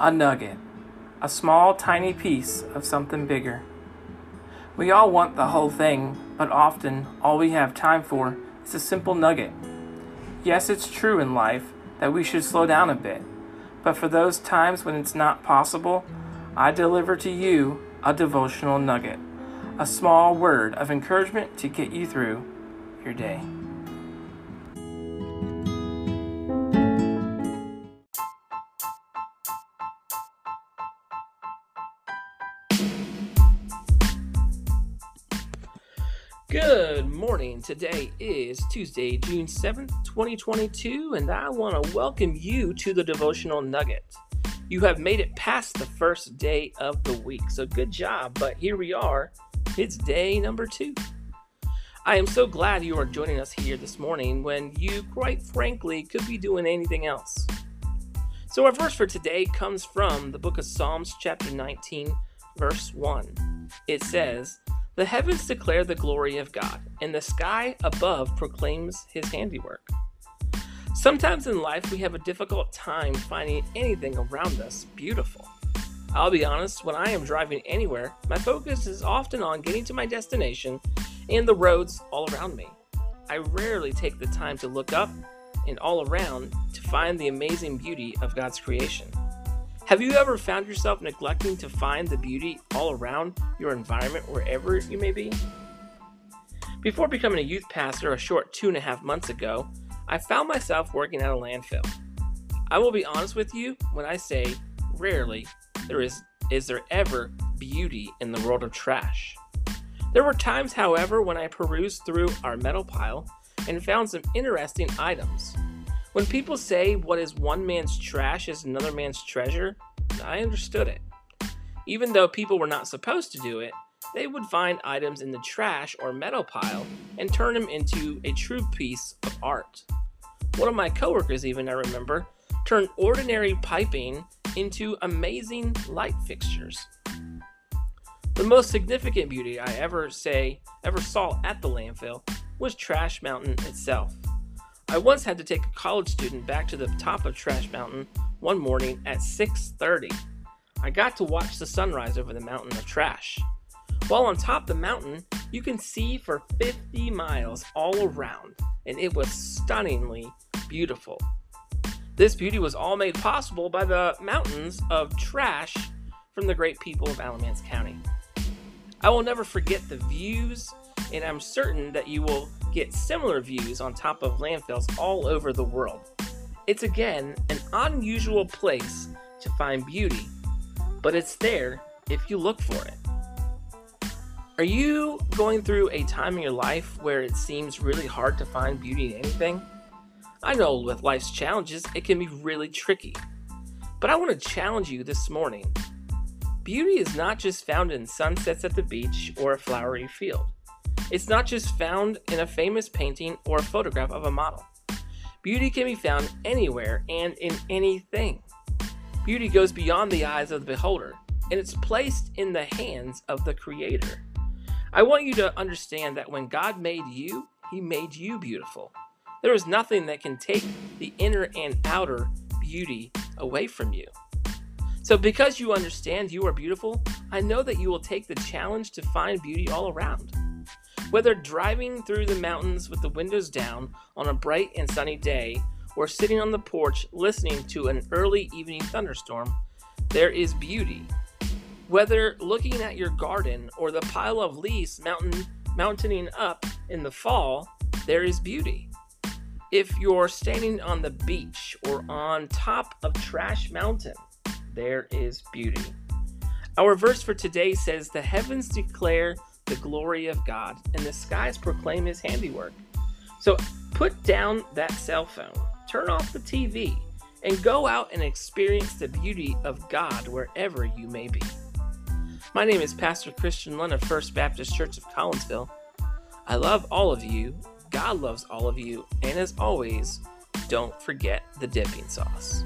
A nugget, a small, tiny piece of something bigger. We all want the whole thing, but often all we have time for is a simple nugget. Yes, it's true in life that we should slow down a bit, but for those times when it's not possible, I deliver to you a devotional nugget, a small word of encouragement to get you through your day. Good morning. Today is Tuesday, June 7th, 2022, and I want to welcome you to the Devotional Nugget. You have made it past the first day of the week, so good job. But here we are. It's day number two. I am so glad you are joining us here this morning when you, quite frankly, could be doing anything else. So, our verse for today comes from the book of Psalms, chapter 19, verse 1. It says, the heavens declare the glory of God, and the sky above proclaims his handiwork. Sometimes in life, we have a difficult time finding anything around us beautiful. I'll be honest, when I am driving anywhere, my focus is often on getting to my destination and the roads all around me. I rarely take the time to look up and all around to find the amazing beauty of God's creation. Have you ever found yourself neglecting to find the beauty all around your environment wherever you may be? Before becoming a youth pastor a short two and a half months ago, I found myself working at a landfill. I will be honest with you when I say rarely there is is there ever beauty in the world of trash. There were times, however, when I perused through our metal pile and found some interesting items. When people say what is one man's trash is another man's treasure, I understood it. Even though people were not supposed to do it, they would find items in the trash or metal pile and turn them into a true piece of art. One of my coworkers, even I remember, turned ordinary piping into amazing light fixtures. The most significant beauty I ever say ever saw at the landfill was Trash Mountain itself. I once had to take a college student back to the top of Trash Mountain one morning at 6:30. I got to watch the sunrise over the mountain of trash. While on top of the mountain, you can see for 50 miles all around, and it was stunningly beautiful. This beauty was all made possible by the mountains of trash from the great people of Alamance County. I will never forget the views, and I'm certain that you will get similar views on top of landfills all over the world. It's again an unusual place to find beauty, but it's there if you look for it. Are you going through a time in your life where it seems really hard to find beauty in anything? I know with life's challenges, it can be really tricky. But I want to challenge you this morning. Beauty is not just found in sunsets at the beach or a flowery field. It's not just found in a famous painting or a photograph of a model. Beauty can be found anywhere and in anything. Beauty goes beyond the eyes of the beholder, and it's placed in the hands of the Creator. I want you to understand that when God made you, He made you beautiful. There is nothing that can take the inner and outer beauty away from you. So, because you understand you are beautiful, I know that you will take the challenge to find beauty all around. Whether driving through the mountains with the windows down on a bright and sunny day, or sitting on the porch listening to an early evening thunderstorm, there is beauty. Whether looking at your garden or the pile of leaves mountain, up in the fall, there is beauty. If you're standing on the beach or on top of Trash Mountain, there is beauty. Our verse for today says, The heavens declare the glory of God, and the skies proclaim his handiwork. So put down that cell phone, turn off the TV, and go out and experience the beauty of God wherever you may be. My name is Pastor Christian Lund of First Baptist Church of Collinsville. I love all of you, God loves all of you, and as always, don't forget the dipping sauce.